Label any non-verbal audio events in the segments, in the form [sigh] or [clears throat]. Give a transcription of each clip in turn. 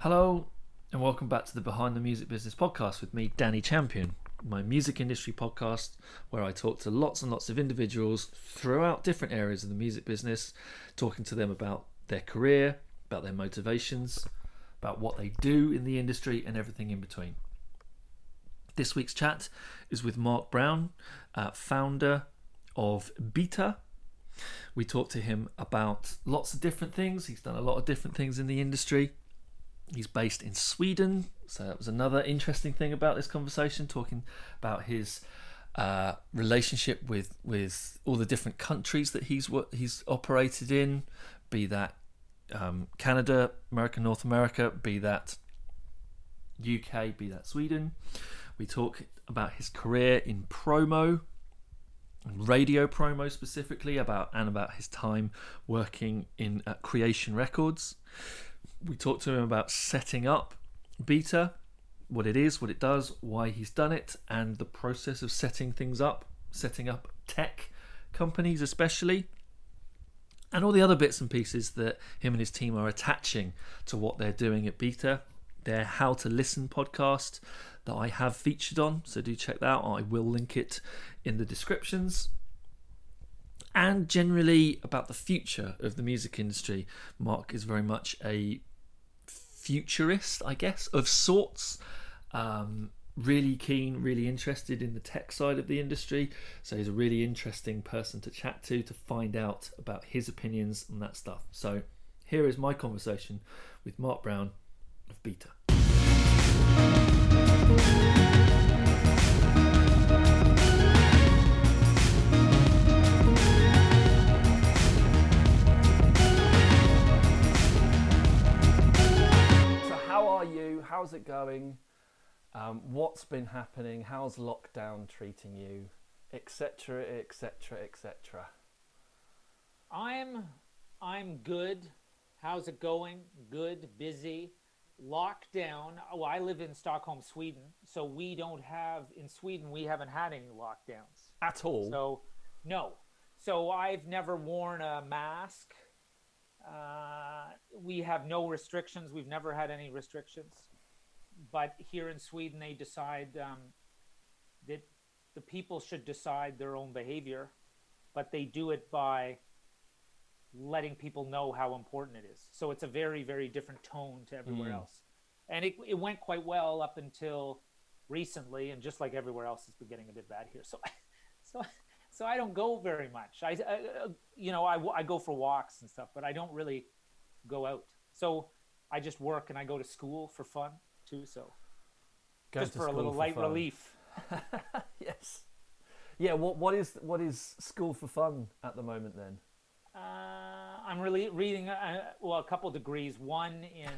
Hello, and welcome back to the Behind the Music Business podcast with me, Danny Champion, my music industry podcast where I talk to lots and lots of individuals throughout different areas of the music business, talking to them about their career, about their motivations, about what they do in the industry, and everything in between. This week's chat is with Mark Brown, uh, founder of Byta. We talked to him about lots of different things. He's done a lot of different things in the industry. He's based in Sweden, so that was another interesting thing about this conversation, talking about his uh, relationship with with all the different countries that he's what he's operated in, be that um, Canada, America, North America, be that UK, be that Sweden. We talk about his career in promo, radio promo specifically, about and about his time working in uh, Creation Records we talked to him about setting up Byta, what it is, what it does, why he's done it, and the process of setting things up, setting up tech companies, especially, and all the other bits and pieces that him and his team are attaching to what they're doing at Byta. Their How to Listen podcast that I have featured on, so do check that out. I will link it in the descriptions and generally about the future of the music industry. Mark is very much a futurist, I guess, of sorts. Um, really keen, really interested in the tech side of the industry. So he's a really interesting person to chat to to find out about his opinions on that stuff. So here is my conversation with Mark Brown of Byta. How's it going? Um, what's been happening? How's lockdown treating you? Etc. Etc. Etc. I'm I'm good. How's it going? Good, busy. Lockdown. Oh, I live in Stockholm, Sweden, so we don't have in Sweden we haven't had any lockdowns at all. So no. So I've never worn a mask. Uh, we have no restrictions. We've never had any restrictions but here in Sweden, they decide um, that the people should decide their own behavior, but they do it by letting people know how important it is. So it's a very, very different tone to everywhere mm. else. And it, it went quite well up until recently, and just like everywhere else, it's been getting a bit bad here. So, [laughs] so, so I don't go very much. I, I you know, I, I go for walks and stuff, but I don't really go out. So I just work and I go to school for fun too. So Going just for a little for light fun. relief. [laughs] yes. Yeah. What What is What is school for fun at the moment then? Uh, I'm really reading uh, well a couple degrees. One in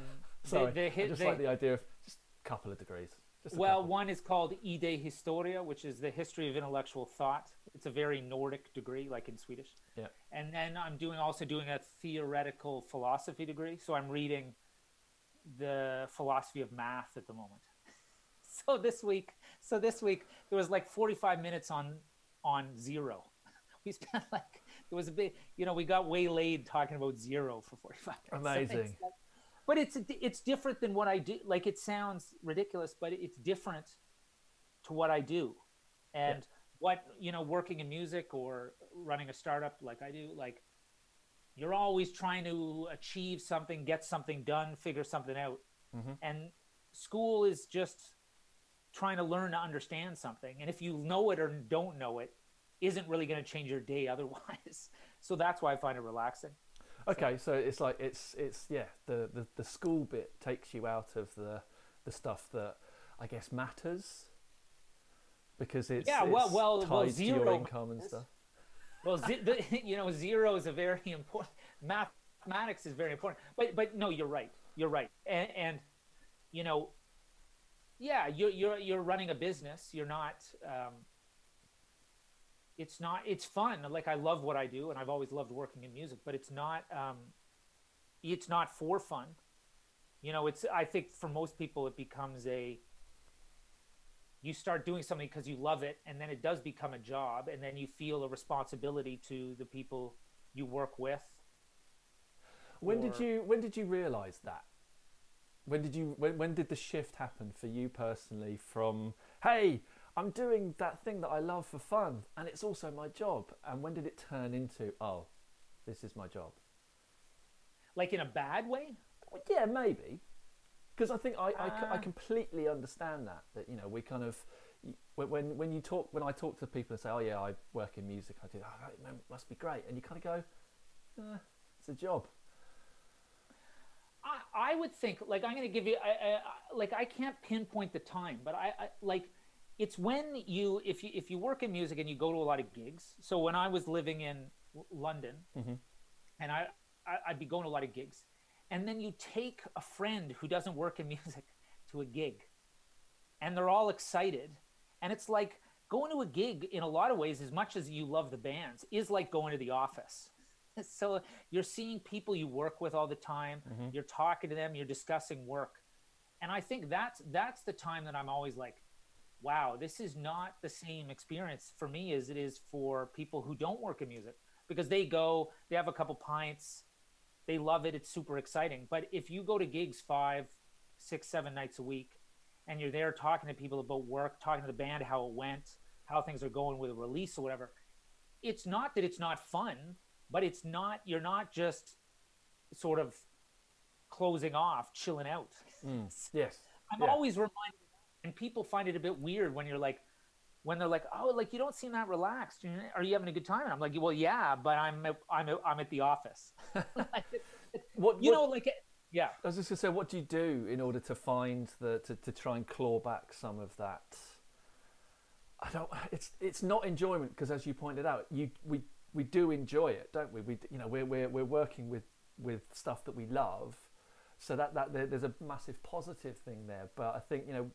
sorry, the, the, I just the, like the idea of just a couple of degrees. Well, one is called Ide Historia, which is the history of intellectual thought. It's a very Nordic degree, like in Swedish. Yeah. And then I'm doing also doing a theoretical philosophy degree. So I'm reading the philosophy of math at the moment. [laughs] so this week, so this week there was like 45 minutes on on zero. [laughs] We spent like it was a bit, you know, we got waylaid talking about zero for 45 minutes. Amazing. [laughs] So but it's it's different than what I do. Like it sounds ridiculous, but it's different to what I do, and yeah. what you know, working in music or running a startup like I do, like you're always trying to achieve something, get something done, figure something out. Mm-hmm. And school is just trying to learn to understand something. And if you know it or don't know it, isn't really going to change your day [laughs] otherwise. so that's why I find it relaxing. Okay, so, it's like it's it's yeah, the, the the school bit takes you out of the the stuff that I guess matters because it's yeah, well, it's well, well, zero, your income and stuff. Well, the, [laughs] you know, zero is a very important. Mathematics is very important. But but no, you're right. You're right. And, and you know, yeah, you're you're you're running a business. You're not. Um, it's not. It's fun. Like I love what I do, and I've always loved working in music. But it's not. Um, it's not for fun. You know, it's. I think for most people, it becomes a you start doing something because you love it and then it does become a job and then you feel a responsibility to the people you work with when or... did you when did you realize that when did you when, when did the shift happen for you personally from hey i'm doing that thing that i love for fun and it's also my job. And when did it turn into oh this is my job? Like in a bad way? Well, yeah maybe. Because i think I, I, I Uh. completely understand that that you know we kind of when- when you talk when i talk to people and say oh yeah i work in music i do oh, it must be great. And you kind of go eh, it's a job. I, I would think like I'm going to give you I, I- like I can't pinpoint the time, but I, I like it's when you if you if you work in music and you go to a lot of gigs. So when I was living in London, Mhm. and I, I I'd be going to a lot of gigs, and then you take a friend who doesn't work in [laughs] music to a gig, and they're all excited, and it's like going to a gig in a lot of ways, as much as you love the bands, is like going to the office. [laughs] So you're seeing people you work with all the time. You're talking to them. You're discussing work, and I think that's that's the time that I'm always like, wow, this is not the same experience for me as it is for people who don't work in music because they go, they have a couple pints, they love it, it's super exciting. But if you go to gigs five, six, seven nights a week, and you're there talking to people about work, talking to the band how it went, how things are going with a release or whatever, it's not that it's not fun, but it's not you're not just sort of closing off, chilling out. Mm. [laughs] yes I'm Yeah. always reminded, and people find it a bit weird when you're like, when they're like, "Oh, like you don't seem that relaxed. Are you having a good time?" And I'm like, "Well, yeah, but I'm I'm at, I'm at the office." [laughs] [laughs] what you what- know, like yeah. I was just going to say, what do you do in order to find the to, to try and claw back some of that? I don't. It's it's not enjoyment because, as you pointed out, you we we do enjoy it, don't we? We you know we're we're we're working with with stuff that we love, so that that there's a massive positive thing there. But I think you know,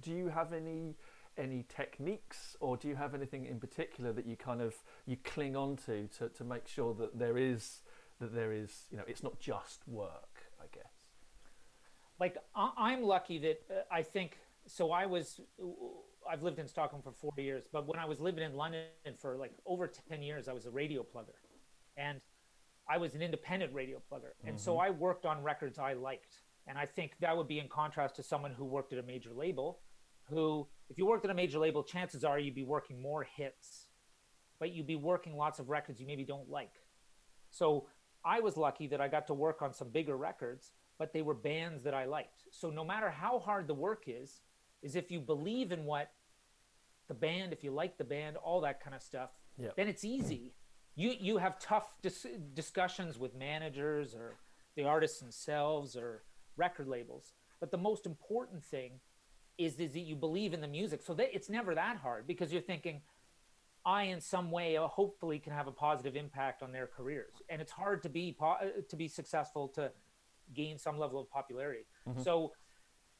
do you have any any techniques or do you have anything in particular that you kind of you cling on to to, to make sure that there is that there is you know it's not just work i guess like I'm lucky that uh, I think so. I was I've lived in Stockholm for 40 years, but when I was living in London for like over 10 years, I was a radio plugger, and I was an independent radio plugger, and so mm-hmm. I worked on records I liked, and I think that would be in contrast to someone who worked at a major label, who if you worked at a major label, chances are you'd be working more hits, but you'd be working lots of records you maybe don't like. So I was lucky that I got to work on some bigger records, but they were bands that I liked. So no matter how hard the work is, is if you believe in what the band, if you like the band, all that kind of stuff, Yeah. then it's easy. You you have tough dis- discussions with managers or the artists themselves or record labels, but the most important thing is is that you believe in the music. So that it's never that hard because you're thinking, I in some way uh, hopefully can have a positive impact on their careers, and it's hard to be po- uh, to be successful to gain some level of popularity. So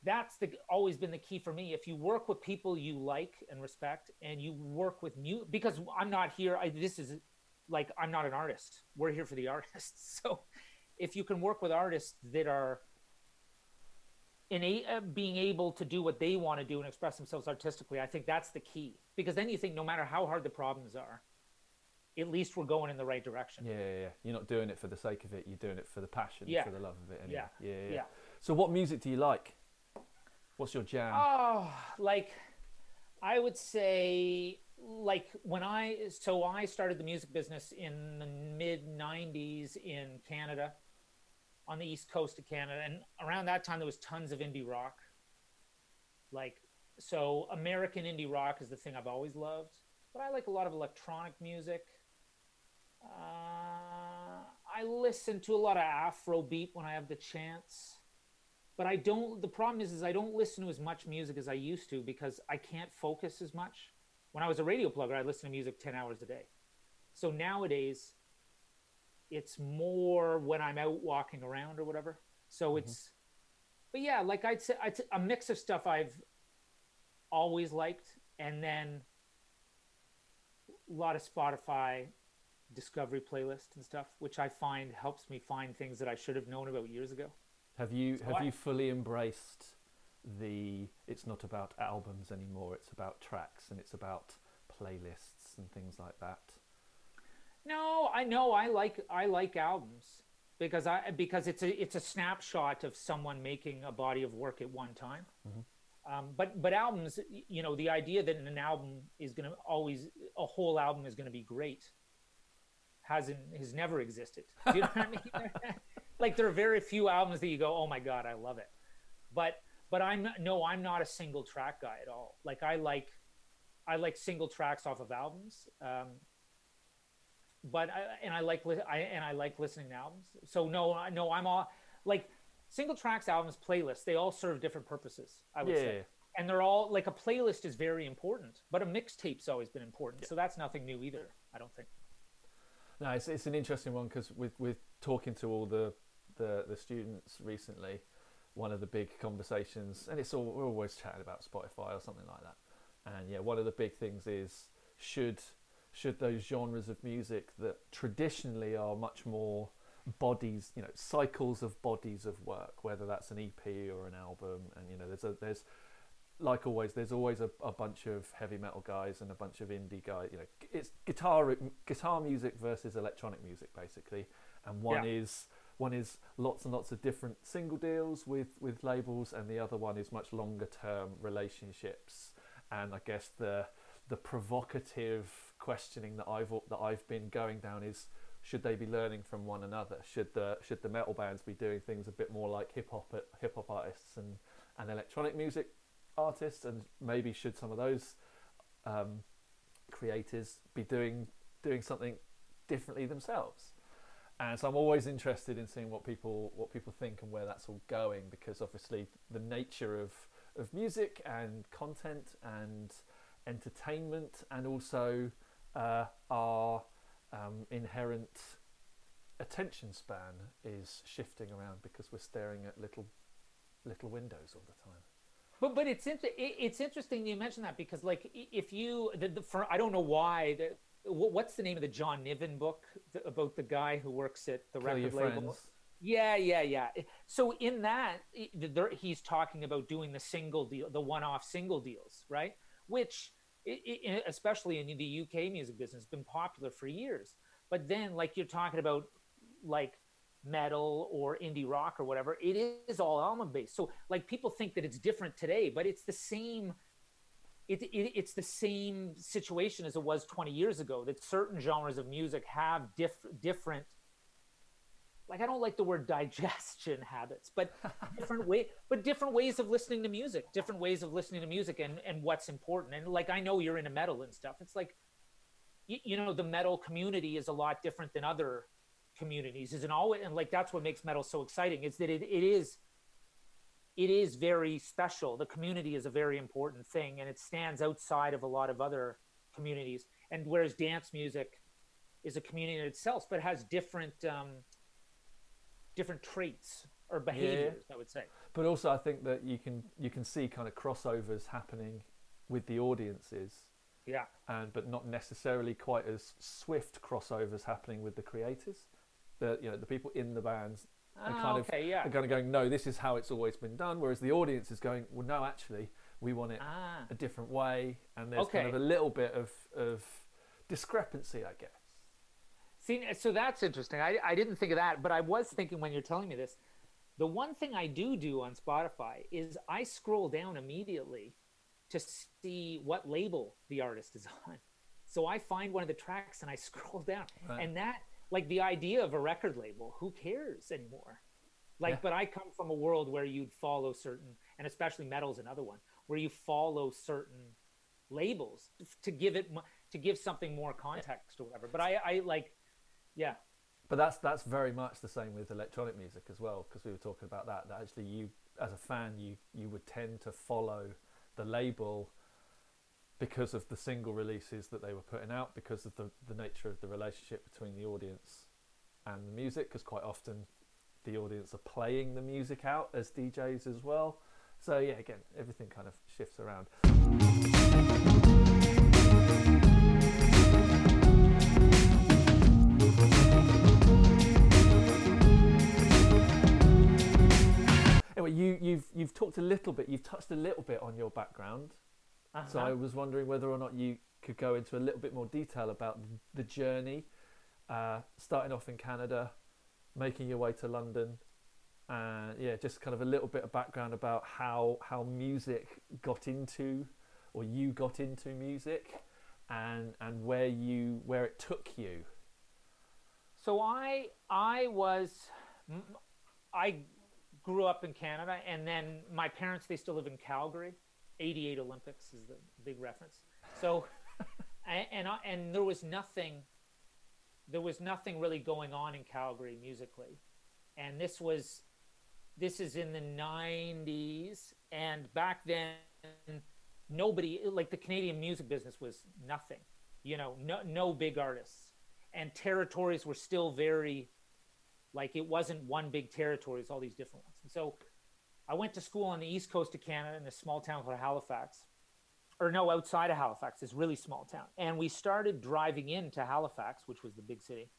that's the always been the key for me. If you work with people you like and respect, and you work with mu because I'm not here. I, this is like I'm not an artist. We're here for the [laughs] artists. So if you can work with artists that are in a, uh, being able to do what they want to do and express themselves artistically, I think that's the key. Because then you think no matter how hard the problems are, at least we're going in the right direction. Yeah, yeah, yeah. You're not doing it for the sake of it. You're doing it for the passion, Yeah. for the love of it. Anyway. Yeah. yeah, yeah. Yeah. So, what music do you like? What's your jam? Oh, like I would say, like when I so I started the music business in the mid '90s in Canada, on the east coast of Canada, and around that time there was tons of indie rock. Like so, American indie rock is the thing I've always loved, but I like a lot of electronic music. Uh, I listen to a lot of Afrobeat when I have the chance but I don't. The problem is, is I don't listen to as much music as I used to because I can't focus as much. When I was a radio plugger, I listened to music ten hours a day. So nowadays, it's more when I'm out walking around or whatever. So mm-hmm. it's, but yeah, like I'd say, say a mix of stuff I've always liked, and then a lot of Spotify discovery playlist and stuff, which I find helps me find things that I should have known about years ago. Have you have I- you fully embraced the? It's not about albums anymore. It's about tracks and it's about playlists and things like that. No, I know I like I like albums, because I because it's a it's a snapshot of someone making a body of work at one time. Um, but but albums, you know, the idea that an album is going to always a whole album is going to be great hasn't has never existed. Do you know what I mean? [laughs] [laughs] like there are very few albums that you go, oh my god, I love it. But but I'm not, no, I'm not a single track guy at all. Like I like I like single tracks off of albums. Um, but I, and I like li- I and I like listening to albums. So no, no, I'm all like single tracks, albums, playlists. They all serve different purposes. I would Yeah. say, and they're all like a playlist is very important, but a mixtape's always been important. So that's nothing new either. I don't think. No, it's, it's an interesting one because with with talking to all the, the the students recently, one of the big conversations, and it's all we're always chatting about Spotify or something like that, and yeah, one of the big things is should should those genres of music that traditionally are much more bodies, you know, cycles of bodies of work, whether that's an EP or an album, and you know, there's a there's like always, there's always a, a bunch of heavy metal guys and a bunch of indie guys. You know, it's guitar guitar music versus electronic music basically, and one Yeah. is one is lots and lots of different single deals with with labels, and the other one is much longer term relationships. And I guess the the provocative questioning that I've that I've been going down is should they be learning from one another? Should the should the metal bands be doing things a bit more like hip hop hip hop artists and and electronic music artists, and maybe should some of those um, creators be doing doing something differently themselves? And so I'm always interested in seeing what people what people think and where that's all going because obviously the nature of of music and content and entertainment and also uh, our um, inherent attention span is shifting around because we're staring at little little windows all the time. But but it's inter- it's interesting you mentioned that because like if you the, the for I don't know why the, what's the name of the John Niven book about the guy who works at the Kill record label? friends. Yeah, yeah, yeah. So in that, he's talking about doing the single deal, the one-off single deals, right? Which, especially in the UK music business, has been popular for years. But then, like you're talking about, like metal or indie rock or whatever, it is all album based. So like people think that it's different today, but it's the same. It, it, it's the same situation as it was 20 years ago. That certain genres of music have diff, different like I don't like the word [laughs] digestion habits, but [laughs] different way, but different ways of listening to music, different ways of listening to music, and and what's important. And like I know you're into metal and stuff. It's like, you, you know, the metal community is a lot different than other communities. Isn't always, and like that's what makes metal so exciting. Is that it, it is, it is very special. The community is a very important thing, and it stands outside of a lot of other communities. And whereas dance music is a community in itself, but has different. Um, different traits or behaviors i would say But also, I think that you can you can see kind of crossovers happening with the audiences, yeah and but not necessarily quite as swift crossovers happening with the creators. The you know the people in the bands are Ah, kind okay of yeah kind of going, no, this is how it's always been done. Whereas the audience is going, well, no, actually, we want it ah a different way, and there's kind of a little bit of of discrepancy, I guess. see so that's interesting I, I didn't think of that but i was thinking when you're telling me this the one thing i do do on spotify is i scroll down immediately to see what label the artist is [laughs] on so i find one of the tracks and i scroll down Right. and that like the idea of a record label who cares anymore like Yeah. but i come from a world where you'd follow certain and especially metal's another one where you follow certain labels to give it to give something more context or whatever but i i like yeah But that's that's very much the same with electronic music as well, because we were talking about that. That actually, you as a fan, you you would tend to follow the label because of the single releases that they were putting out, because of the the nature of the relationship between the audience and the music, because quite often the audience are playing the music out as DJs as well. So yeah, again, everything kind of shifts around. Anyway, you, you've you've talked a little bit, you've touched a little bit on your background. So Uh-huh. I was wondering whether or not you could go into a little bit more detail about the journey, uh, starting off in Canada, making your way to London, and yeah, just kind of a little bit of background about how how music got into, or you got into music, and and where you where it took you. So I I was I grew up in Canada, and then my parents they still live in Calgary. 88 Olympics is the big reference. So, [laughs] and and, and there was nothing, there was nothing really going on in Calgary musically, and this was, this is in the 90s, and back then, nobody like the Canadian music business was nothing, you know, no no big artists, and territories were still very like it wasn't one big territory, it's all these different ones. And so I went to school on the east coast of Canada in a small town called Halifax. Or no, outside of Halifax, this really small town. And we started driving into Halifax, which was the big city,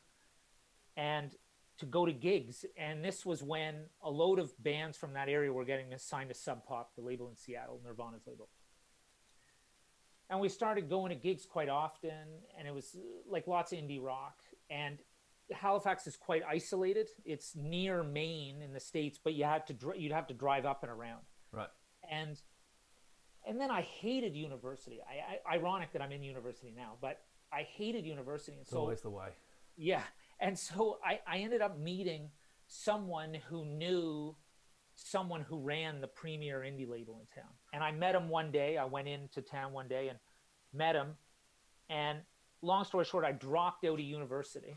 and to go to gigs. And this was when a load of bands from that area were getting signed to Sub Pop, the label in Seattle, Nirvana's label. And we started going to gigs quite often, and it was uh, like lots of indie rock. And Halifax is quite isolated. It's near Maine in the states, but you had to dr- you'd have to drive up and around. Right. And and then I hated university. I, I ironic that I'm in university now, but I hated university. And It's so always the way. yeah, and so I I ended up meeting someone who knew someone who ran the premier indie label in town, and I met him one day. I went into town one day and met him, and long story short, I dropped out of university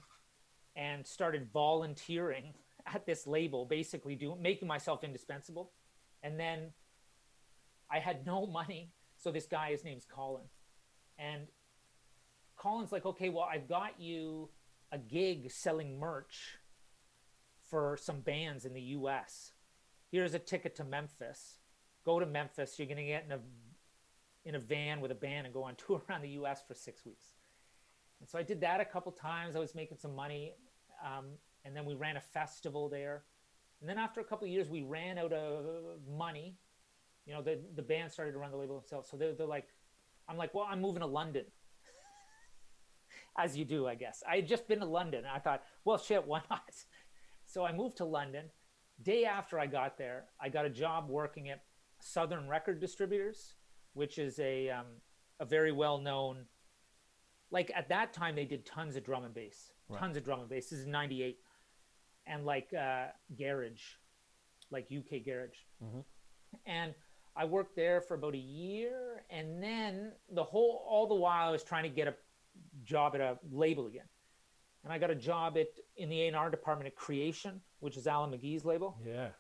and started volunteering at this label, basically doing making myself indispensable. And then I had no [laughs] money, so this guy, his name's Colin, and Colin's like, okay, well, I've got you a gig selling merch for some bands in the U.S. Here's a ticket to Memphis. Go to Memphis. You're gonna get in a in a van with a band and go on tour [laughs] around the U.S. for six weeks. And so I did that a couple times. I was making some money, um, and then we ran a festival there. And then after a couple of years, we ran out of money. You know, the the band started to run the label themselves. So they're, they're like, I'm like, well, I'm moving to London. [laughs] As you do, I guess. I had just been to London. And I thought, well, shit, why not? [laughs] So I moved to London. Day after I got there, I got a job working at Southern Record Distributors, which is a um, a very well known like at that time they did tons of drum and bass Right. tons of drum and bass this is 98 and like uh garage like uk garage Mhm. and i worked there for about a year and then the whole all the while i was trying to get a job at a label again and i got a job at in the a&r department at creation which is alan mcgee's label Yeah.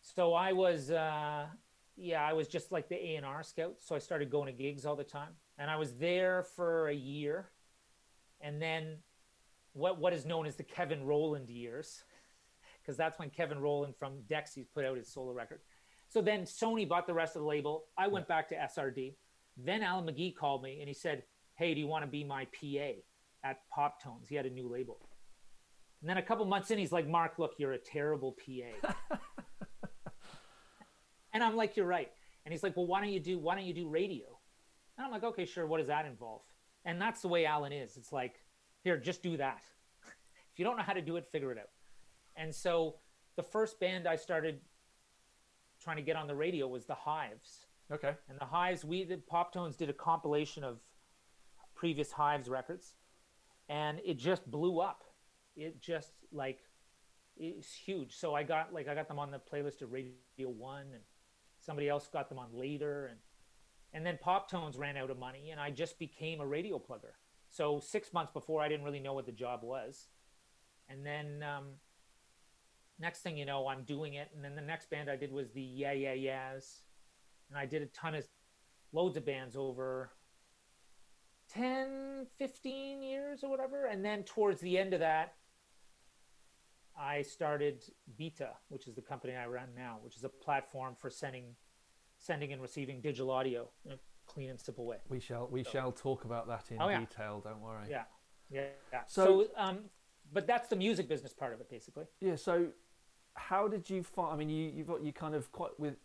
so I was, uh, yeah, I was just like the A and R scout. So I started going to gigs all the time, and I was there for a year, and then what what is known as the Kevin Rowland years, because that's when Kevin Rowland from Dexys put out his solo record. So then Sony bought the rest of the label. I went back to SRD. Then Alan McGee called me and he said, "Hey, do you want to be my PA at Poptones?" He had a new label. And then a couple months in, he's like, "Mark, look, you're a terrible PA." [laughs] And I'm like, you're right. And he's like, well, why don't you do why don't you do radio? And I'm like, okay, sure. What does that involve? And that's the way Alan is. It's like, here, just do that. [laughs] if you don't know how to do it, figure it out. And so the first band I started trying to get on the radio was the Hives. Okay. And the Hives, we the Poptones did a compilation of previous Hives records, and it just blew up. It just like it's huge. So I got like I got them on the playlist of Radio One, and somebody else got them on later, and and then Poptones ran out of money, and I just became a radio plugger. So six months before, I didn't really know what the job was, and then um, next thing you know, I'm doing it, and then the next band I did was the Yeah Yeah Yeahs, and I did a ton of loads of bands over 10 15 years or whatever. And then towards the end of that i started Byta which is the company i run now which is a platform for sending sending and receiving digital audio clean and simple way We shall we shall talk about that in Oh, yeah. detail. Don't worry. yeah yeah, yeah. So- so um but that's the music business part of it basically Yeah. So, how did you find? I mean, you you've got you kind of quite with,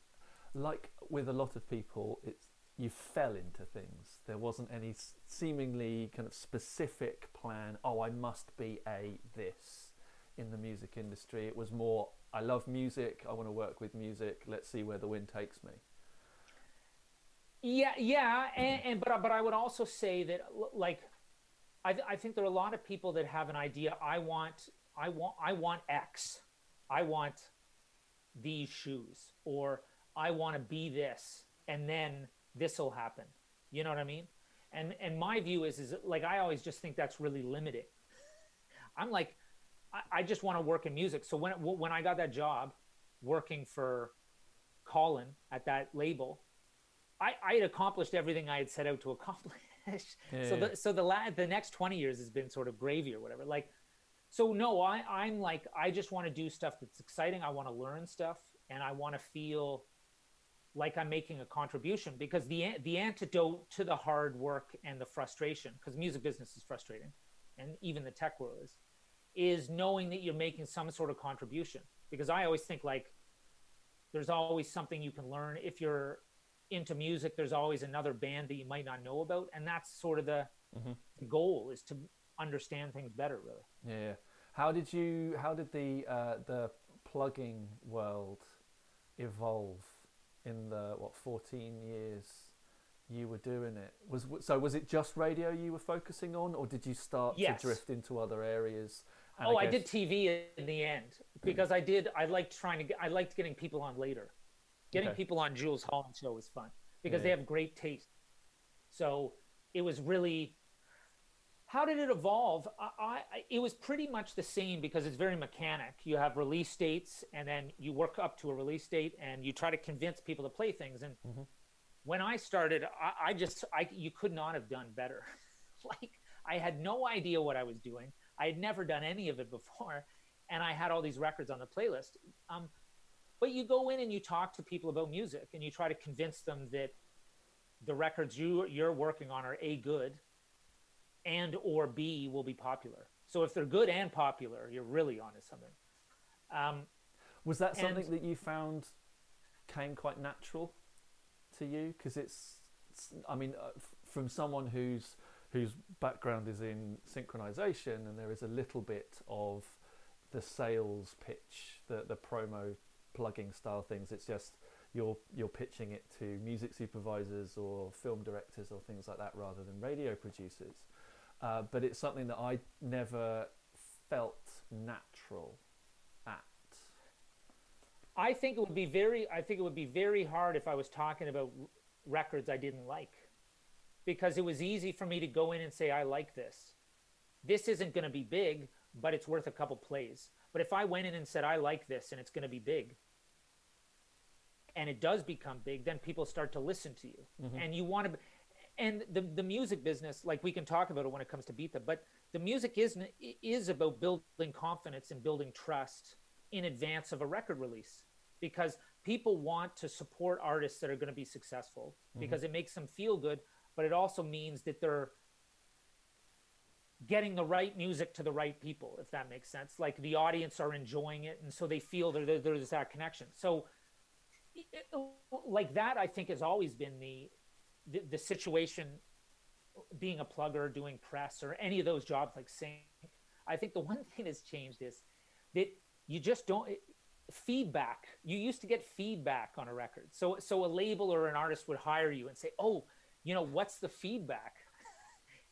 like with a lot of people, it's you fell into things. There wasn't any seemingly kind of specific plan. Oh, I must be a this. in the music industry. It was more, I love music. I want to work with music. Let's see where the wind takes me. Yeah, yeah, and, and but but I would also say that like I, I think there are a lot of people that have an idea. I want I want I want X. I want these shoes or I want to be this and then this will happen. You know what I mean? And and my view is is like I always just think that's really limiting. I'm like I, I just want to work in music. So when when I got that job working for Colin at that label, I, I had accomplished everything I had set out to accomplish. [laughs] Yeah, so the so the la- the next 20 years has been sort of gravy or whatever. Like so no, I I'm like I just want to do stuff that's exciting. I want to learn stuff and I want to feel like I'm making a contribution because the the antidote to the hard work and the frustration because music business is frustrating and even the tech world is is knowing that you're making some sort of contribution because I always think like there's always something you can learn if you're into music there's always another band that you might not know about and that's sort of the, mm-hmm. the goal is to understand things better really. Yeah how did you how did the uh, the plugging world evolve in the what 14 years you were doing it? Was so was it just radio you were focusing on or did you start yes. to drift into other areas? Oh I, guess... I, did tv in the end because i did i liked trying to get i liked getting people on later getting okay. people on Jools Holland show was fun because yeah. they have great taste so it was really how did it evolve? I, I, it was pretty much the same because it's very mechanic. You have release dates, and then you work up to a release date, and you try to convince people to play things. And mm-hmm. when I started, I, I just, I, you could not have done better. [laughs] like I had no idea what I was doing. I had never done any of it before, and I had all these records on the playlist. Um, but you go in and you talk to people about music, and you try to convince them that the records you you're working on are a good and or B will be popular. So if they're good and popular, you're really onto something. Um, was that something and, that you found came quite natural to you? Because it's, it's, I mean, uh, f- from someone whose whose background is in synchronization, and there is a little bit of the sales pitch, the the promo plugging style things. It's just you're you're pitching it to music supervisors or film directors or things like that rather than radio producers. Uh, but it's something that I never felt natural at. I think it would be very. I think it would be very hard if I was talking about records I didn't like, because it was easy for me to go in and say I like this. This isn't going to be big, but it's worth a couple plays. But if I went in and said I like this and it's going to be big, and it does become big, then people start to listen to you, mm-hmm. and you want to and the the music business, like we can talk about it when it comes to Byta but the music is is about building confidence and building trust in advance of a record release because people want to support artists that are going to be successful mm-hmm. because it makes them feel good, but it also means that they're getting the right music to the right people, if that makes sense. Like the audience are enjoying it, and so they feel there's that connection. So, like that, I think has always been the the, the situation being a plugger, doing press, or any of those jobs like sync, I think the [laughs] one thing that's changed is that you just don't feedback. You used to get feedback on a record, so so a label or an artist would hire you and say, "Oh, you know, what's the feedback?"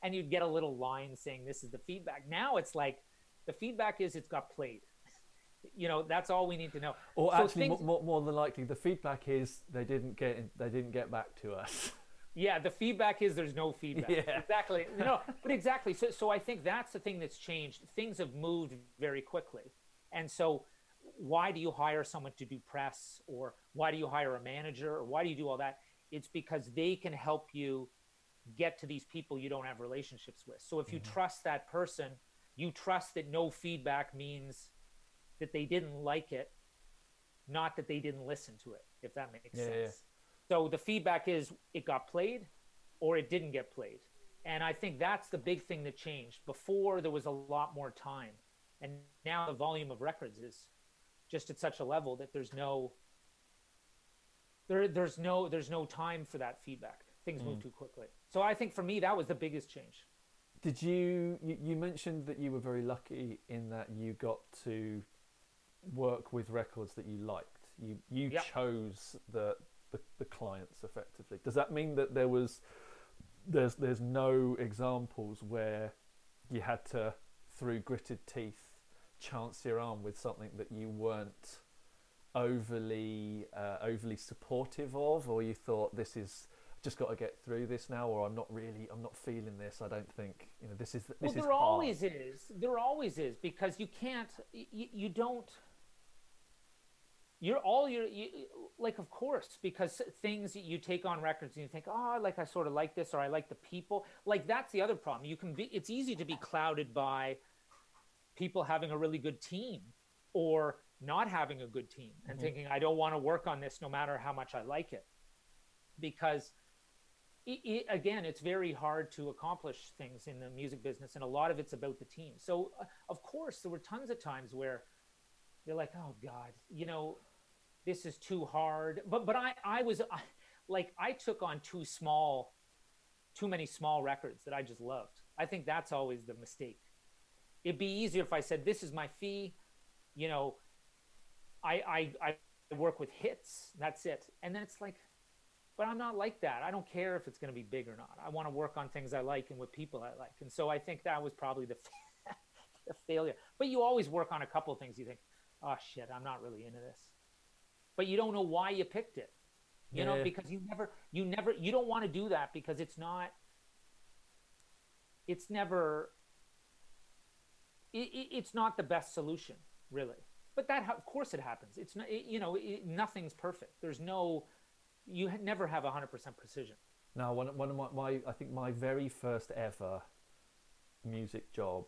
And you'd get a little line saying, "This is the feedback." Now it's like the feedback is it's got played. you know, that's all we need to know. Or so actually, things... more, more than likely, the feedback is they didn't get they didn't get back to us. [laughs] Yeah, the feedback is there's no feedback. Yeah. Exactly. [laughs] No, but exactly. So, so I think that's the thing that's changed. Things have moved very quickly. And so why do you hire someone to do press or why do you hire a manager or why do you do all that? It's because they can help you get to these people you don't have relationships with. So if you mm-hmm. trust that person, you trust that no feedback means that they didn't like it, not that they didn't listen to it, if that makes yeah, sense. Yeah. So the feedback is it got played or it didn't get played. And I think that's the big thing that changed. Before there was a lot more time. And now the volume of records is just at such a level that there's no there there's no there's no time for that feedback. Things mm. move too quickly. So I think for me that was the biggest change. Did you, you you mentioned that you were very lucky in that you got to work with records that you liked. You you Yep. chose the, the the clients effectively. Does that mean that there was there's there's no examples where you had to through gritted teeth chance your arm with something that you weren't overly uh, overly supportive of, or you thought this is just got to get through this now, or I'm not really I'm not feeling this. I don't think you know this is this well, is there hard. always is. There always is because you can't. You, you don't. You're all your you, like, of course, because things that you take on records and you think, oh, like I sort of like this, or I like the people. Like that's the other problem. You can be. It's easy to be clouded by people having a really good team, or not having a good team, and Mhm. thinking I don't want to work on this no matter how much I like it, because i i again, it's very hard to accomplish things in the music business, and a lot of it's about the team. So, uh, of course, there were tons of times where you're like, "Oh God, you know, this is too hard." But but I I was I, like I took on too small, too many small records that I just loved. I think that's always the mistake. It'd be easier if I said, "This is my fee," you know. I I I work with hits. That's it, and then it's like but I'm not like that. I don't care if it's going to be big or not. I want to work on things I like and with people I like. And so I think that was probably the, [laughs] the failure. But you always work on a couple of things you think, oh shit, I'm not really into this. But you don't know why you picked it. You know, because you never, you never, you don't want to do that because it's not, it's never, it, it, it's not the best solution, really. But that, of course, it happens. It's not, it, you know, it, nothing's perfect. There's no, you never have 100% precision. Now, one, one of my, my, I think my very first ever music job,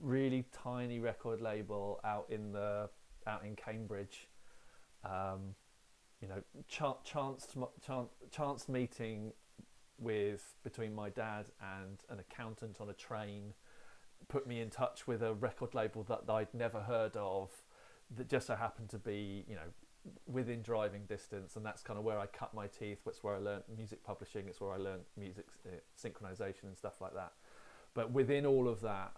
really tiny record label out in the out in Cambridge. Um, you know, chance chance chance chance meeting with between my dad and an accountant on a train put me in touch with a record label that I'd never heard of that just so happened to be you know within driving distance, and that's kind of where I cut my teeth. That's where I learned music publishing. It's where I learned music uh, synchronization and stuff like that. But within all of that,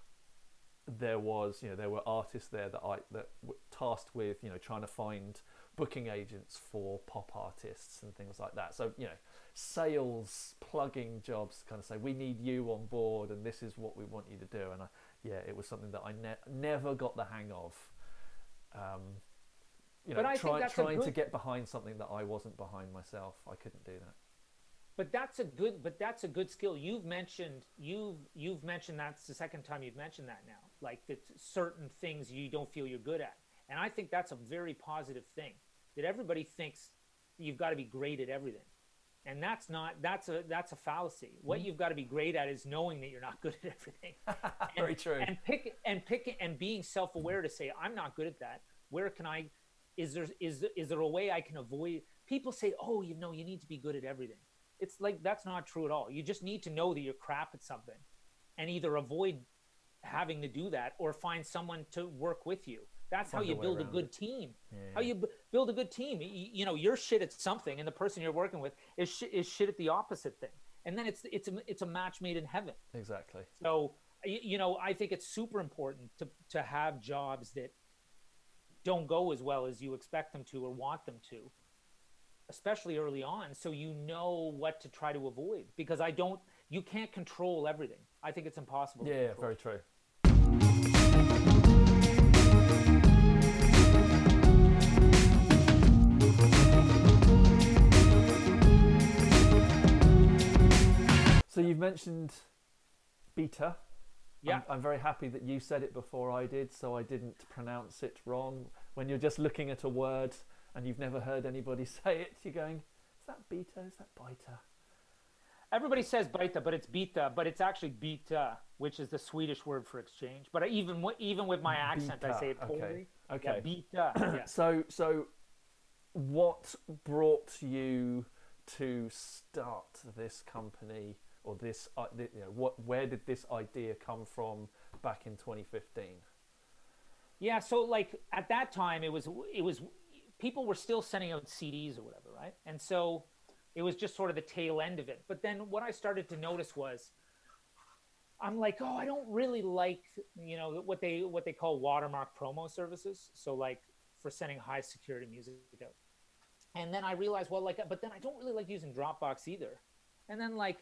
there was you know there were artists there that I that were tasked with you know trying to find booking agents for pop artists and things like that. So you know sales plugging jobs kind of say we need you on board and this is what we want you to do and I, yeah it was something that I ne- never got the hang of. Um, you know, But I think that's trying to get behind something that I wasn't behind myself, I couldn't do that. But that's a good. But that's a good skill. You've mentioned you've you've mentioned that's the second time you've mentioned that now. Like that certain things you don't feel you're good at, and I think that's a very positive thing. That everybody thinks you've got to be great at everything, and that's not. That's a that's a fallacy. What Mm-hmm. you've got to be great at is knowing that you're not [laughs] good at everything. [laughs] Very and, true. And pick and pick and being self-aware to say I'm not good at that. Where can I? Is there is is there a way I can avoid? People say, oh, you know, you need to be good at everything. It's like that's not true at all. You just need to know that you're crap at something, and either avoid having to do that or find someone to work with you. That's how you build a good it. team. Yeah. How you b- build a good team. You, you know, you're shit at something, and the person you're working with is shit, is shit at the opposite thing, and then it's it's a it's a match made in heaven. Exactly. So you know, I think it's super important to to have jobs that don't go as well as you expect them to or want them to, especially early on, so you know what to try to avoid. Because I don't, you can't control everything. I think it's impossible. to Yeah, very true. So you've mentioned Byta. Yeah. I'm, I'm very happy that you said it before I did, so I didn't pronounce it wrong. When you're just looking at a word and you've never heard anybody [laughs] say it, you're going, "Is that beta? Is that beta?" Everybody says beta, but it's beta, but it's actually beta, which is the Swedish word for exchange. But even even with my accent, I say it Beta, okay, poorly. okay. Yeah, beta. [clears throat] yeah. So, so what brought you to start this company or this? Uh, you know, what? Where did this idea come from back in 2015? Yeah, so like at that time, it was it was people were still sending out CDs or whatever, right? And so it was just sort of the tail end of it. But then what I started to notice was I'm like, oh, I don't really like, you know, what they what they call watermark promo services. So like for sending high security music out. And then I realized, well, like, but then I don't really like using Dropbox either. And then like,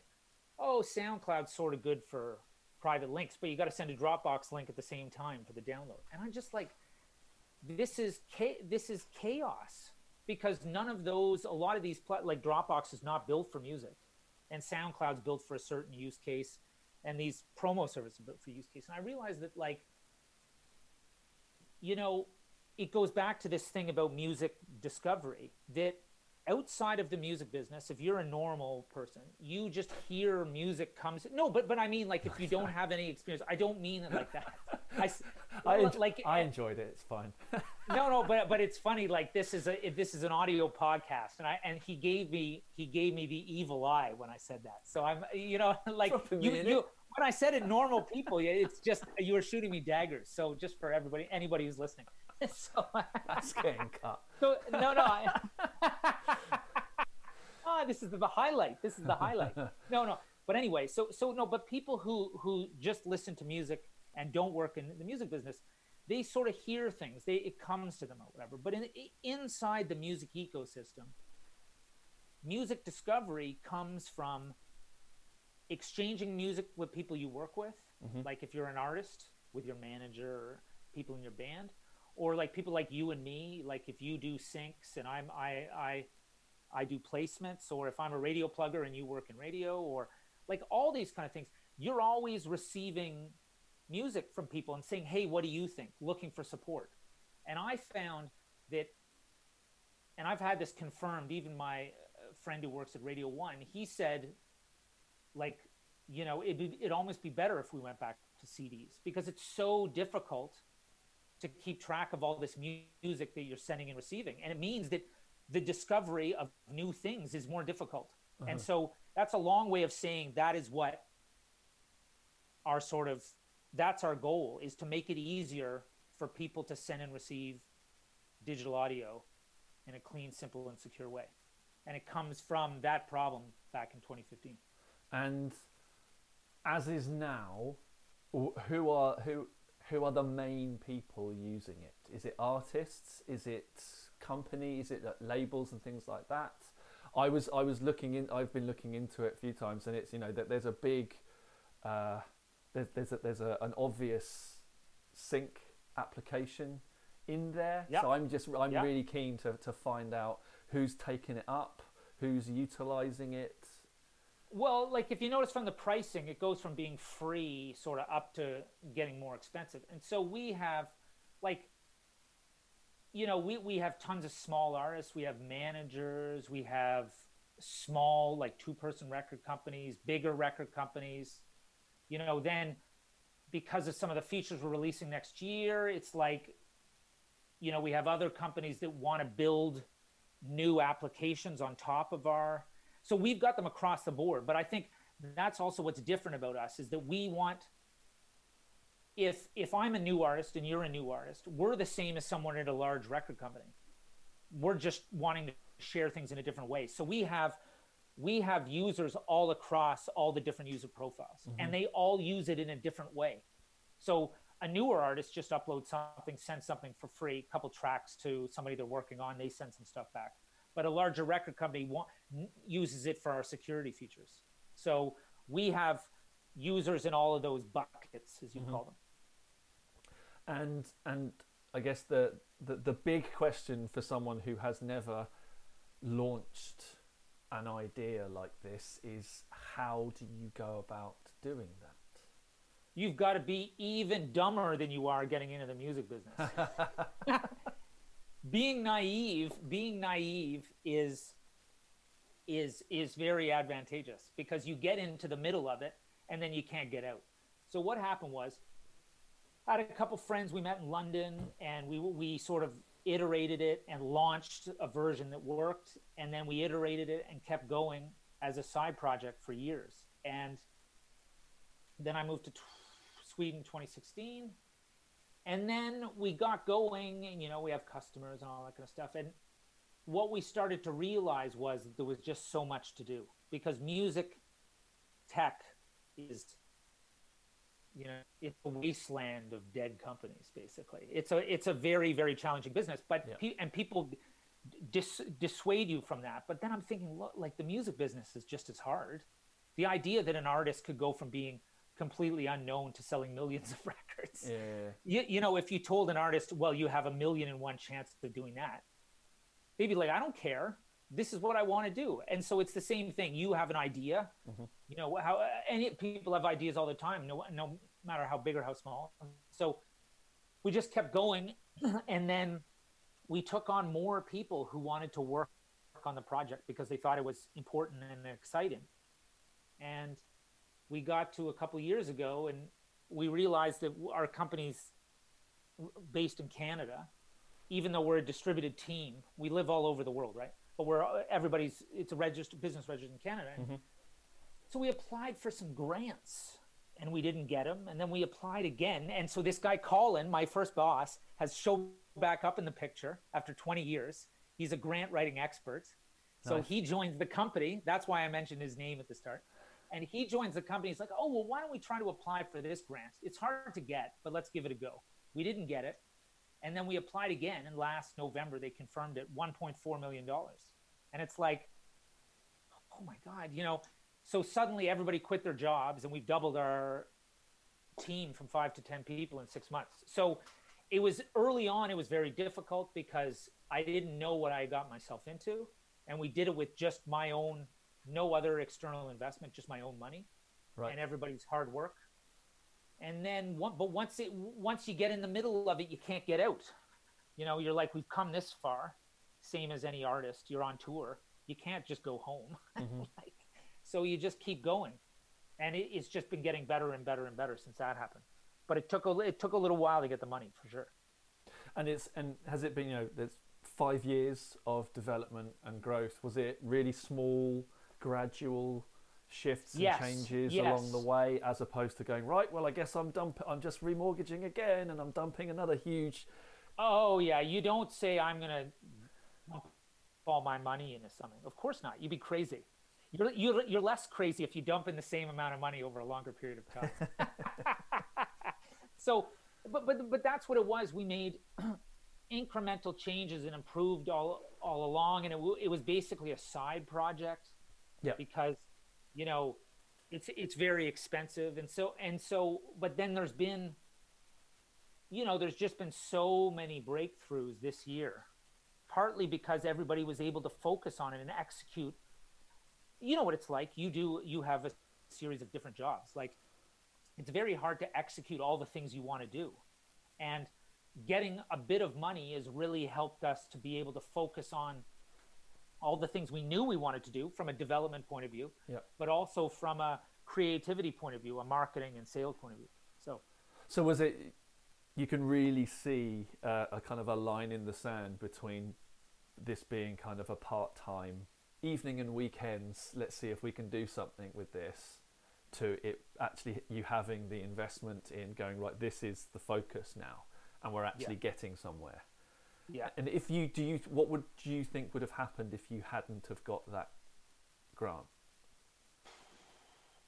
oh, SoundCloud's sort of good for private links, but you got to send a Dropbox link at the same time for the download. And I'm just like, this is this is chaos because none of those, a lot of these, like Dropbox is not built for music, and SoundCloud's built for a certain use case, and these promo services are built for use case. And I realized that, like, you know, it goes back to this thing about music discovery that outside of the music business if you're a normal person you just hear music comes no but but i mean like if you don't have any experience i don't mean it like that. I, [laughs] I like i eh, enjoyed it it's fun. [laughs] no no but but it's funny like this is a this is an audio podcast and i and he gave me he gave me the evil eye when i said that. So i'm you know [laughs] like you, you when i said it normal people it's just you were shooting me daggers. So just for everybody anybody who's listening [laughs] so that's getting cut. [laughs] So no, no. I, [laughs] ah, this is the highlight. This is the highlight. No, no. But anyway, so so no. But people who who just listen to music and don't work in the music business, they sort of hear things. They it comes to them or whatever. But in, inside the music ecosystem, music discovery comes from exchanging music with people you work with. Mm-hmm. Like if you're an artist with your manager people in your band, or like people like you and me like if you do syncs and i'm i i i do placements or if i'm a radio plugger and you work in radio or like all these kind of things you're always receiving music from people and saying hey what do you think? Looking for support. And i found that and i've had this confirmed even my uh, friend who works at radio one he said like you know it'd, it'd almost be better if we went back to cds because it's so difficult to keep track of all this music that you're sending and receiving. And it means that the discovery of new things is more difficult. Uh-huh. And so that's a long way of saying that is what our sort of that's our goal is to make it easier for people to send and receive digital audio in a clean, simple, and secure way. And it comes from that problem back in 2015. And as is now, who are who who are the main people using it? Is it artists? Is it companies? Is it labels and things like that? I was I was looking in. I've been looking into it a few times, and it's you know that there's a big uh, there's there's a, there's a, an obvious sync application in there. Yep. So I'm just I'm yep. really keen to to find out who's taking it up, who's utilizing it, well, like if you notice from the pricing, it goes from being free sort of up to getting more expensive. And so we have like you know, we, we have tons of small artists, we have managers, we have small like two person record companies, bigger record companies. You know, then because of some of the features we're releasing next year, it's like you know, we have other companies that want to build new applications on top of our so we've got them across the board. But I think that's also what's different about us is that we want if if I'm a new artist and you're a new artist, we're the same as someone at a large record company. We're just wanting to share things in a different way. So we have we have users all across all the different user profiles mm-hmm. and they all use it in a different way. So a newer artist just uploads something, sends something for free, a couple tracks to somebody they're working on, they send some stuff back but a larger record company want, uses it for our security features. So we have users in all of those buckets, as you mm-hmm. call them. And and I guess the, the the big question for someone who has never launched an idea like this is how do you go about doing that? You've got to be even dumber than you are getting into the music business. [laughs] [laughs] being naive being naive is is is very advantageous because you get into the middle of it and then you can't get out. So what happened was i had a couple friends we met in london and we we sort of iterated it and launched a version that worked and then we iterated it and kept going as a side project for years. And then i moved to t- sweden 2016 and then we got going, and you know, we have customers and all that kind of stuff. And what we started to realize was that there was just so much to do because music tech is you know it's a wasteland of dead companies basically it's a it's a very very challenging business but Yeah. pe- and people dis- dissuade you from that but then i'm thinking look like the music business is just as hard the idea that an artist could go from being completely unknown to selling millions of [laughs] records. Yeah. you, you know if you told an artist well you have a million and one chance of doing that they'd be like i don't care. This is what i want to do. And so it's the same thing. You have an idea. Mm-hmm. You know how any people have ideas all the time no no matter how big or how small. So we just kept going [clears throat] and then we took on more people who wanted to work on the project because they thought it was important and exciting. And we got to a couple years ago and we realized that our company's based in Canada even though we're a distributed team we live all over the world right but we're uh, everybody's it's a registered business registered in Canada mm-hmm. so we applied for some grants and we didn't get them. And then we applied again. And so this guy, Colin, my first boss, has showed back up in the picture after 20 years. He's a grant writing expert. So Nice. he joins the company. That's why I mentioned his name at the start. And he joins the company. He's like, oh, well, why don't we try to apply for this grant? It's hard to get, but let's give it a go. We didn't get it. And then we applied again. And last November, they confirmed it $1.4 million. And it's like, oh my God, you know, so suddenly everybody quit their jobs and we've doubled our team from five to 10 people in six months. So it was early on, it was very difficult because I didn't know what I got myself into. And we did it with just my own, no other external investment, just my own money Right. and everybody's hard work. And then, one, but once it, once you get in the middle of it, you can't get out. You know, you're like, we've come this far, same as any artist. You're on tour. You can't just go home. [laughs] Mm-hmm. like, so you just keep going, and it, it's just been getting better and better and better since that happened. But it took a it took a little while to get the money for sure. And it's and has it been you know there's five years of development and growth. Was it really small, gradual shifts and Yes, changes along the way, as opposed to going right? Well, I guess I'm dump. I'm just remortgaging again, and I'm dumping another huge. Oh yeah, you don't say I'm gonna dump all my money into something. Of course not. You'd be crazy. You're you're you're less crazy if you dump in the same amount of money over a longer period of time. [laughs] so, but but but that's what it was. We made [clears throat] incremental changes and improved all all along, and it w- it was basically a side project. Yeah. Because, you know, it's it's very expensive, and so and so. But then there's been you know, there's just been so many breakthroughs this year, partly because everybody was able to focus on it and execute. You know what it's like. You do, you have a series of different jobs. Like, it's very hard to execute all the things you want to do. And getting a bit of money has really helped us to be able to focus on all the things we knew we wanted to do from a development point of view, Yeah. but also from a creativity point of view, a marketing and sales point of view. So, So was it? You can really see uh, a kind of a line in the sand between this being kind of a part-time evening and weekends. Let's see if we can do something with this. To it actually you having the investment in going right. This is the focus now, and we're actually getting somewhere. Yeah. And if you do you what would do you think would have happened if you hadn't have got that grant?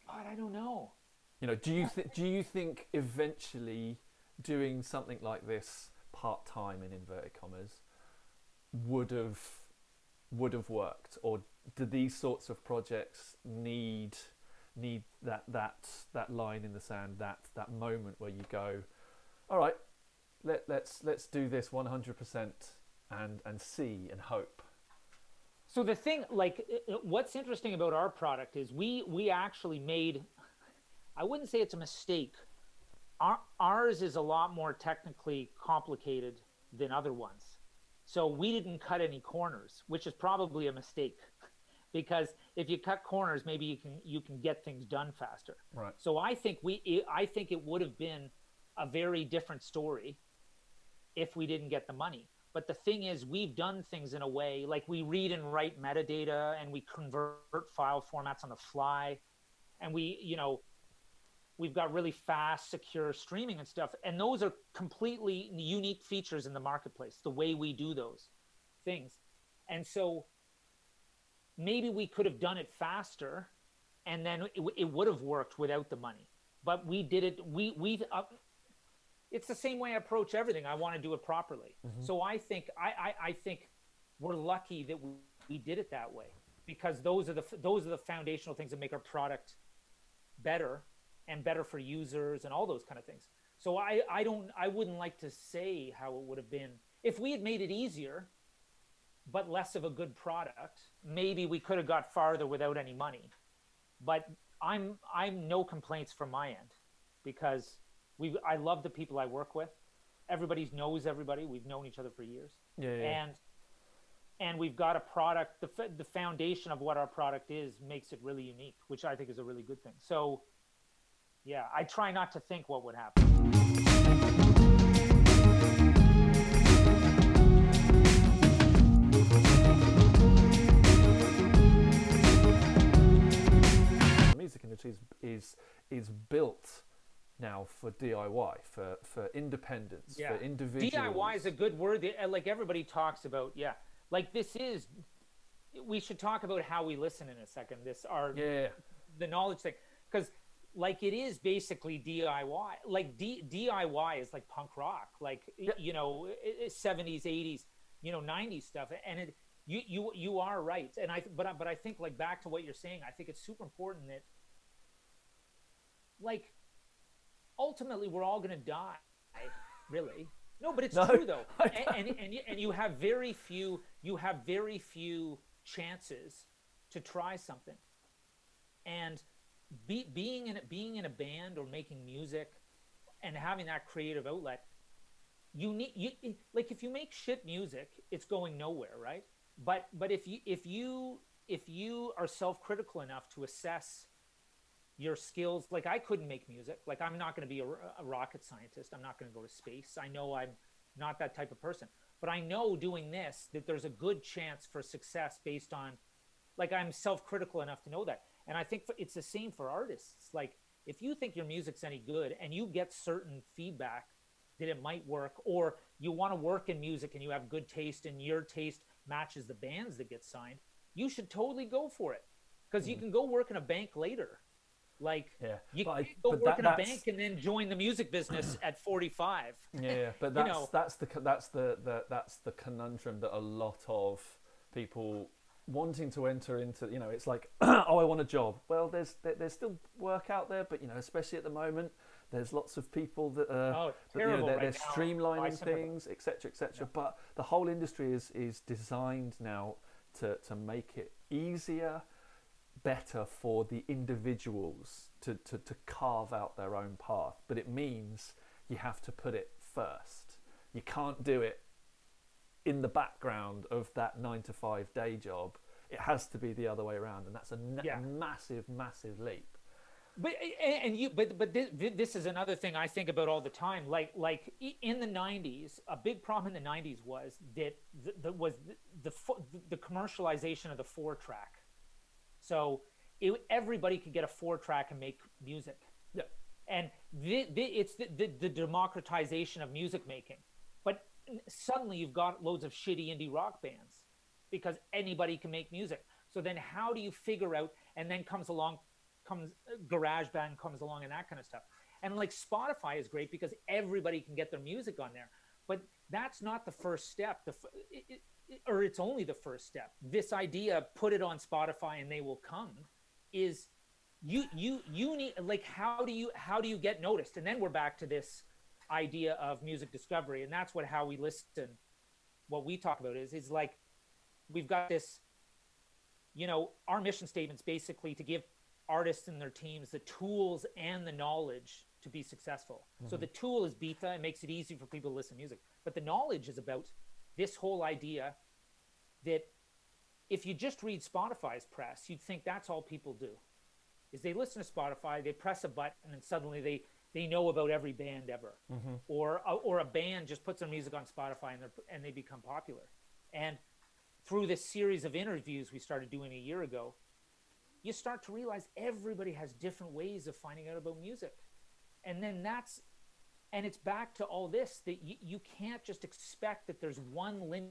God, I don't know. You know, do you th- do you think eventually doing something like this part time in inverted commas would have would have worked, or do these sorts of projects need need that that that line in the sand, that that moment where you go, all right, let let's let's do this one hundred percent and and see and hope. So the thing, like, uh, uh, what's interesting about our product is we we actually made. I wouldn't say it's a mistake. Our, ours is a lot more technically complicated than other ones, so we didn't cut any corners, which is probably a mistake, [laughs] because if you cut corners, maybe you can you can get things done faster. Right. So I think we I think it would have been a very different story if we didn't get the money. But the thing is, we've done things in a way like we read and write metadata and we convert file formats on the fly. And we, you know, we've got really fast, secure streaming and stuff. And those are completely unique features in the marketplace, the way we do those things. And so maybe we could have done it faster and then it, it would have worked without the money but we did it. We we. Uh, it's the same way I approach everything. I want to do it properly. Mm-hmm. So I think I, I I think we're lucky that we, we did it that way because those are the those are the foundational things that make our product better and better for users and all those kind of things. So I I don't I wouldn't like to say how it would have been if we had made it easier but less of a good product. Maybe we could have got farther without any money. But I'm I'm no complaints from my end because we I love the people I work with. Everybody knows everybody. We've known each other for years Yeah, yeah. and and we've got a product the, the foundation of what our product is makes it really unique which i think is a really good thing so yeah i try not to think what would happen now for DIY, for for independence, yeah for individuals. diy is a good word uh, like everybody talks about yeah like this is we should talk about how we listen in a second this our yeah, the knowledge thing because like it is basically DIY. Like D- DIY is like punk rock, like you know, seventies, eighties, you know, nineties stuff. And it, you you you are right. And I but I, but I think like back to what you're saying, I think it's super important that like ultimately we're all gonna die, really. No, but it's No, true though, [laughs] and, and and you, and you have very few you have very few chances to try something, and be, being in a, being in a band or making music, and having that creative outlet, you need you like if you make shit music, it's going nowhere, right? But but if you if you if you are self critical enough to assess your skills like i couldn't make music. Like i'm not going to be a, a rocket scientist. I'm not going to go to space. I know i'm not that type of person. But i know doing this that there's a good chance for success based on like i'm self-critical enough to know that. And i think for, it's the same for artists. Like if you think your music's any good and you get certain feedback that it might work or you want to work in music and you have good taste and your taste matches the bands that get signed you should totally go for it. Because you mm-hmm. can go work in a bank later like Yeah, you but can't go but work that- in a bank and then join the music business [clears throat] at 45 yeah, yeah. [laughs] But You that's know- that's the that's the, the that's the conundrum that a lot of people wanting to enter into. You know, it's like, [clears throat] oh, I want a job. Well, there's there, there's still work out there, but you know, especially at the moment, there's lots of people that are Oh, that, you know, they're, right they're streamlining things, etc., etc. But the whole industry is is designed now to to make it easier, better for the individuals to, to, to carve out their own path. But it means you have to put it first. You can't do it in the background of that nine to five day job. It has to be the other way around, and that's a na- Yeah. massive, massive leap. but and you but but this, this is another thing i think about all the time like like in the 90s a big problem in the 90s was that the, the was the, the the commercialization of the four track so it, everybody could get a four track and make music. Yeah. and the, the, it's the, the, the democratization of music making. But suddenly you've got loads of shitty indie rock bands because anybody can make music. So then how do you figure out and then comes along comes garage band comes along and that kind of stuff. And like spotify is great because everybody can get their music on there but that's not the first step. The it, it- or it's only the first step. This idea put it on spotify and they will come is you you you need like how do you how do you get noticed? And then we're back to this idea of music discovery and that's what how we listen. What we talk about is is like we've got this you know our mission statements basically to give artists and their teams the tools and the knowledge to be successful. So mm-hmm. the tool is Byta it makes it easy for people to listen to music. But the knowledge is about this whole idea that if you just read spotify's press you'd think that's all people do is they listen to spotify they press a button and suddenly they they know about every band ever. Mm-hmm. Or or a band just puts their music on spotify and, and they become popular. And through this series of interviews we started doing a year ago you start to realize everybody has different ways of finding out about music. And then that's and it's back to all this that you, you can't just expect that there's one linear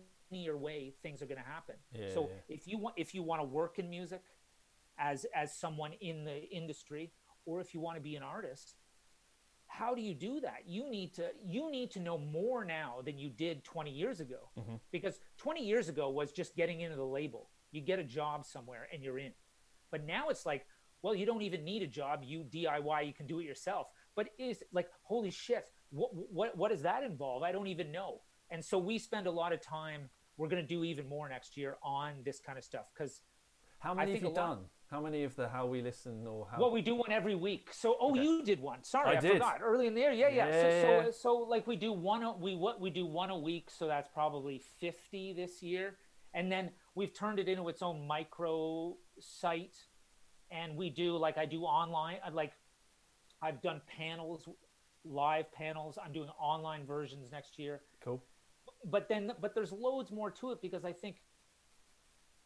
way things are going to happen. Yeah, so yeah. if you want if you want to work in music as as someone in the industry or if you want to be an artist how do you do that? You need to you need to know more now than you did 20 years ago. Mm-hmm. because 20 years ago was just getting into the label. You get a job somewhere and you're in. But now it's like well you don't even need a job. You diy you can do it yourself. But is like holy shit what what what does that involve? I don't even know. And so we spend a lot of time we're going to do even more next year on this kind of stuff because How many have think you a lot- done? How many of the How We Listen or How? Well, we do one every week. So, oh, you did one. Sorry, I I, forgot. Early in the year, yeah, yeah. Yeah, so, yeah. so, so, like we do one. We what we do one a week. So that's probably fifty this year, and then we've turned it into its own micro site, and we do like I do online. I Like I've done panels, live panels. I'm doing online versions next year cool. But then but there's loads more to it because i think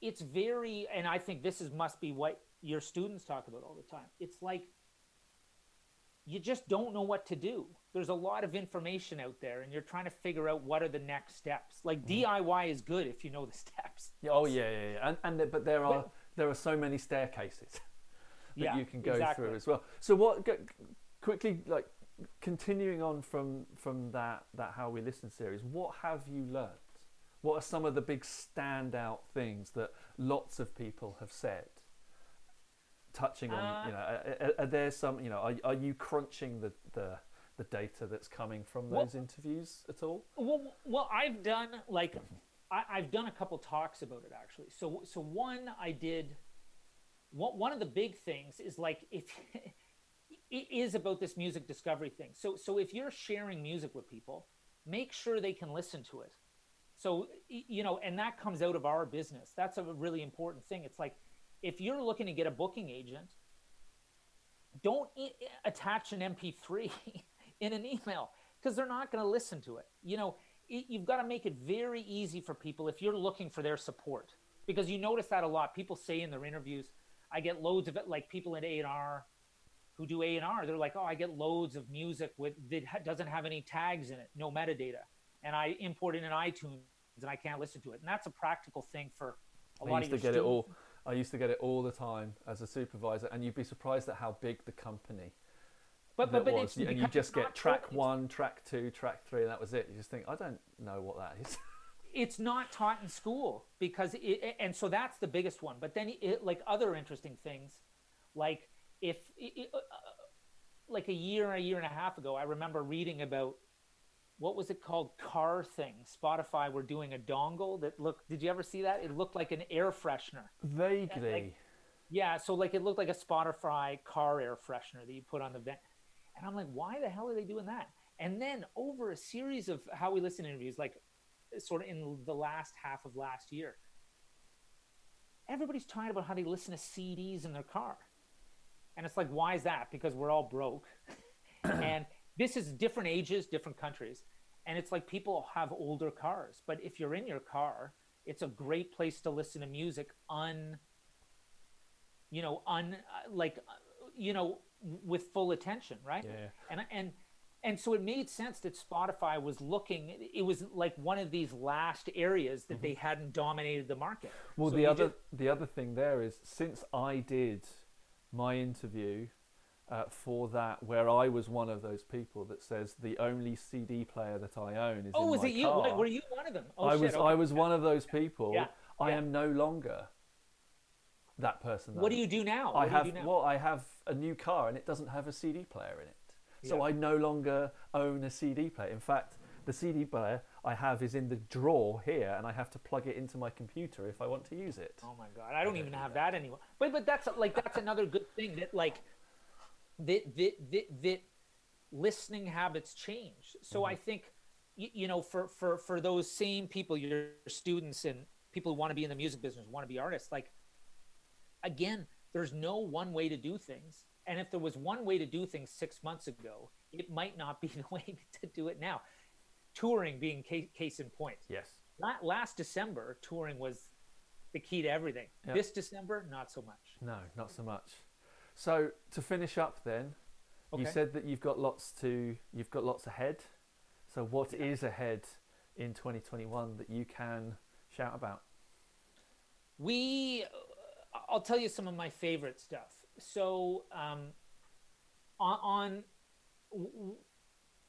it's very and i think this is must be what your students talk about all the time it's like you just don't know what to do there's a lot of information out there and you're trying to figure out what are the next steps like mm-hmm. diy is good if you know the steps oh yeah, yeah, yeah. And, and but there are But- there are so many staircases [laughs] that Yeah, you can go exactly. through as well. So what? Quickly, like continuing on from from that that How We Listen series. What have you learnt? What are some of the big standout things that lots of people have said? Touching on, Uh, you know, are, are- there some, you know, are, are you crunching the, the the data that's coming from Well- those interviews at all? Well, well, I've done like I, I've done a couple talks about it actually. So, so one I did. One one of the big things is like if [laughs] it is about this music discovery thing. So, so if you're sharing music with people, make sure they can listen to it. So, you know, and that comes out of our business. That's a really important thing. It's like if you're looking to get a booking agent, don't i- attach an MP3 [laughs] in an email because they're not going to listen to it. You know, y- you've got to make it very easy for people if you're looking for their support because you notice that a lot. People say in their interviews, I get loads of it, like people in A&R who do A&R, they're like, oh, I get loads of music with that doesn't have any tags in it, no metadata, and I import it in iTunes and I can't listen to it. And that's a practical thing for a I lot used of to get it all. I used to get it all the time as a supervisor, and you'd be surprised at how big the company But but, but was. it's and you just get track taught- one, track two, track three, and that was it. You just think, I don't know what that is. [laughs] it's not taught in school because it, and so that's the biggest one but then it, like other interesting things like if it, uh, like a year a year and a half ago i remember reading about what was it called? Car thing. Spotify were doing a dongle that looked did you ever see that? It looked like an air freshener. Vaguely. yeah so like it looked like a spotify car air freshener that you put on the vent. And i'm like why the hell are they doing that? And then over a series of how we listen interviews like sort of in the last half of last year everybody's talking about how they listen to cds in their car and it's like why is that? Because we're all broke. [clears throat] And this is different ages different countries. And it's like people have older cars. But if you're in your car it's a great place to listen to music un you know un uh, like uh, you know with full attention right? Yeah. and and and so it made sense that spotify was looking it was like one of these last areas that they hadn't dominated the market. Mm-hmm. Well, So the other just- the other thing there is since I did my interview uh, for that, where I was one of those people that says the only CD player that I own is oh was it you. Wait, were you one of them oh I shit, was okay. I was one of those people. Yeah, I am no longer that person. what do you do now I what have do you do now? well, I have a new car and it doesn't have a CD player in it, so Yeah. I no longer own a CD player. In fact, the CD player I have is in the drawer here, and I have to plug it into my computer if I want to use it. Oh my god, I don't even have that anymore. But but that's like that's another good thing that like that that that, that listening habits change. So I mm-hmm. think you, you know for for for those same people, your students and people who want to be in the music business, want to be artists, like again, there's no one way to do things. And if there was one way to do things six months ago, it might not be [laughs] the way to do it now. Touring being case, case in point Yes. la- last December, touring was the key to everything. Yeah. This December, not so much. No, not so much. So to finish up, then you said that you've got lots to you've got lots ahead. So what is ahead in 2021 that you can shout about? We, I'll tell you some of my favorite stuff. So, um, on, on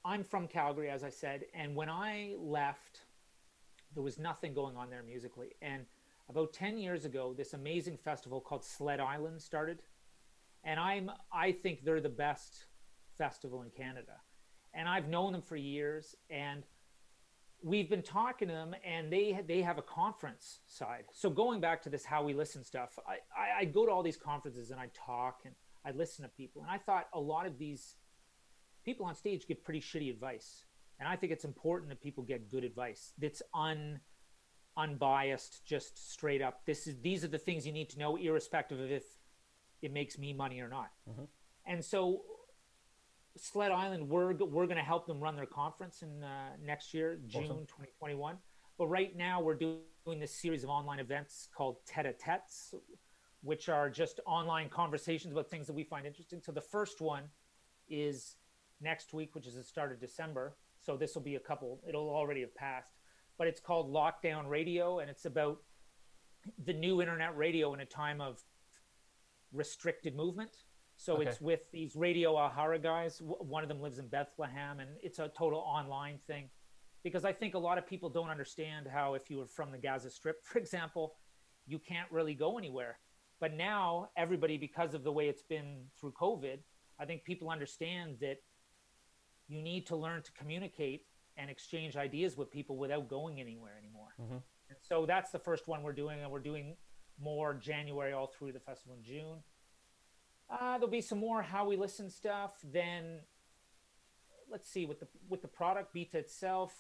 I'm from Calgary, as I said, and when I left, there was nothing going on there musically. And about 10 years ago, this amazing festival called Sled Island started. And I'm I think they're the best festival in Canada. And I've known them for years and we've been talking to them and they they have a conference side. So going back to this how we listen stuff, I, I, I go to all these conferences and I talk and I listen to people. And I thought a lot of these people on stage give pretty shitty advice. And I think it's important that people get good advice that's un unbiased, just straight up. This is these are the things you need to know, irrespective of if it makes me money or not. Mm-hmm. And so, Sled Island, we're we're going to help them run their conference in uh, next year, June awesome. 2021. But right now, we're doing this series of online events called Tete-a-Tetes, which are just online conversations about things that we find interesting. So the first one is next week, which is the start of December. So this will be a couple. It'll already have passed but it's called Lockdown Radio, and it's about the new internet radio in a time of restricted movement. So okay. it's with these Radio Alhara guys. One of them lives in Bethlehem, and it's a total online thing. Because I think a lot of people don't understand how, if you were from the Gaza Strip, [laughs] for example, you can't really go anywhere. But now, everybody, because of the way it's been through COVID, I think people understand that you need to learn to communicate and exchange ideas with people without going anywhere anymore. Mm-hmm. And so that's the first one we're doing, and we're doing more January all through the festival in June. Uh, there'll be some more how we listen stuff. Then let's see with the with the product Byta itself.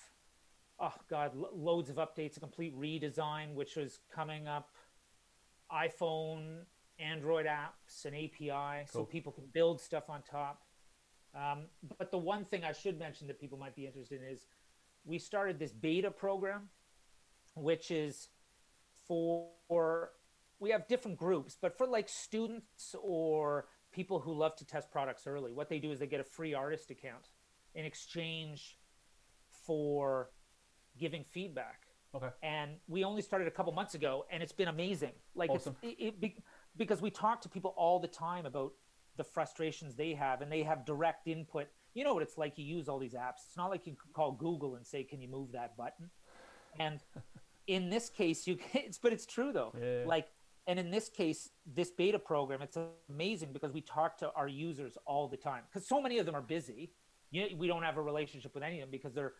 Oh God, lo- loads of updates, a complete redesign, which was coming up. iPhone, Android apps, and API, cool. so people can build stuff on top. Um, but the one thing I should mention that people might be interested in is we started this beta program, which is for we have different groups, but for like students or people who love to test products early, what they do is they get a free artist account in exchange for giving feedback. Okay. And we only started a couple months ago, and it's been amazing. Like awesome. it's it, it, because we talk to people all the time about the frustrations they have and they have direct input. You know what it's like you use all these apps. It's not like you can call google and say can you move that button? And [laughs] in this case you can it's but it's true though. Yeah. like and in this case this beta program it's amazing because we talk to our users all the time. Because so many of them are busy. You know, we don't have a relationship with any of them because they're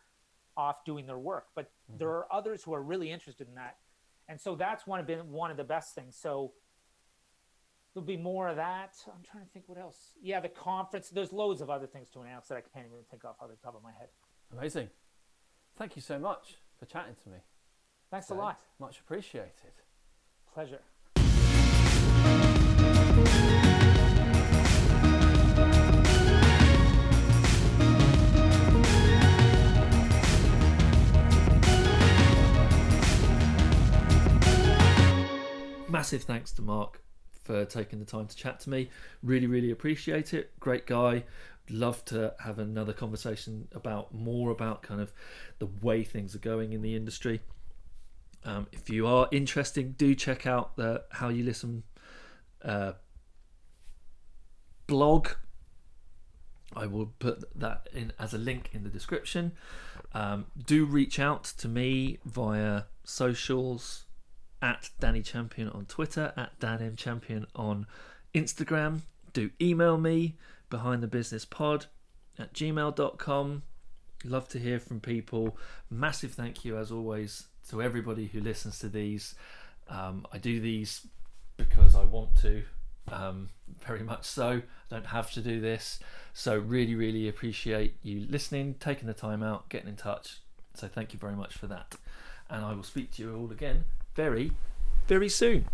off doing their work but mm-hmm. there are others who are really interested in that. And so that's one of been one of the best things. So there'll be more of that. I'm trying to think what else. Yeah, the conference. There's loads of other things to announce that I can't even think off off the top of my head. Amazing. Thank you so much for chatting to me. Thanks a lot. Much appreciated. Pleasure. Massive thanks to Mark for taking the time to chat to me. Really, really appreciate it. Great guy. Love to have another conversation about more about kind of the way things are going in the industry. Um, if you are interested, do check out the How You Listen uh, blog. I will put that in as a link in the description. Um, do reach out to me via socials, at Danny Champion on Twitter, at Dan M Champion on Instagram. Do email me behind the business pod at gmail.com. Love to hear from people. Massive thank you, as always, to everybody who listens to these. Um, I do these because I want to, um, very much so. I don't have to do this. So, really, really appreciate you listening, taking the time out, getting in touch. So, thank you very much for that. And I will speak to you all again very, very soon.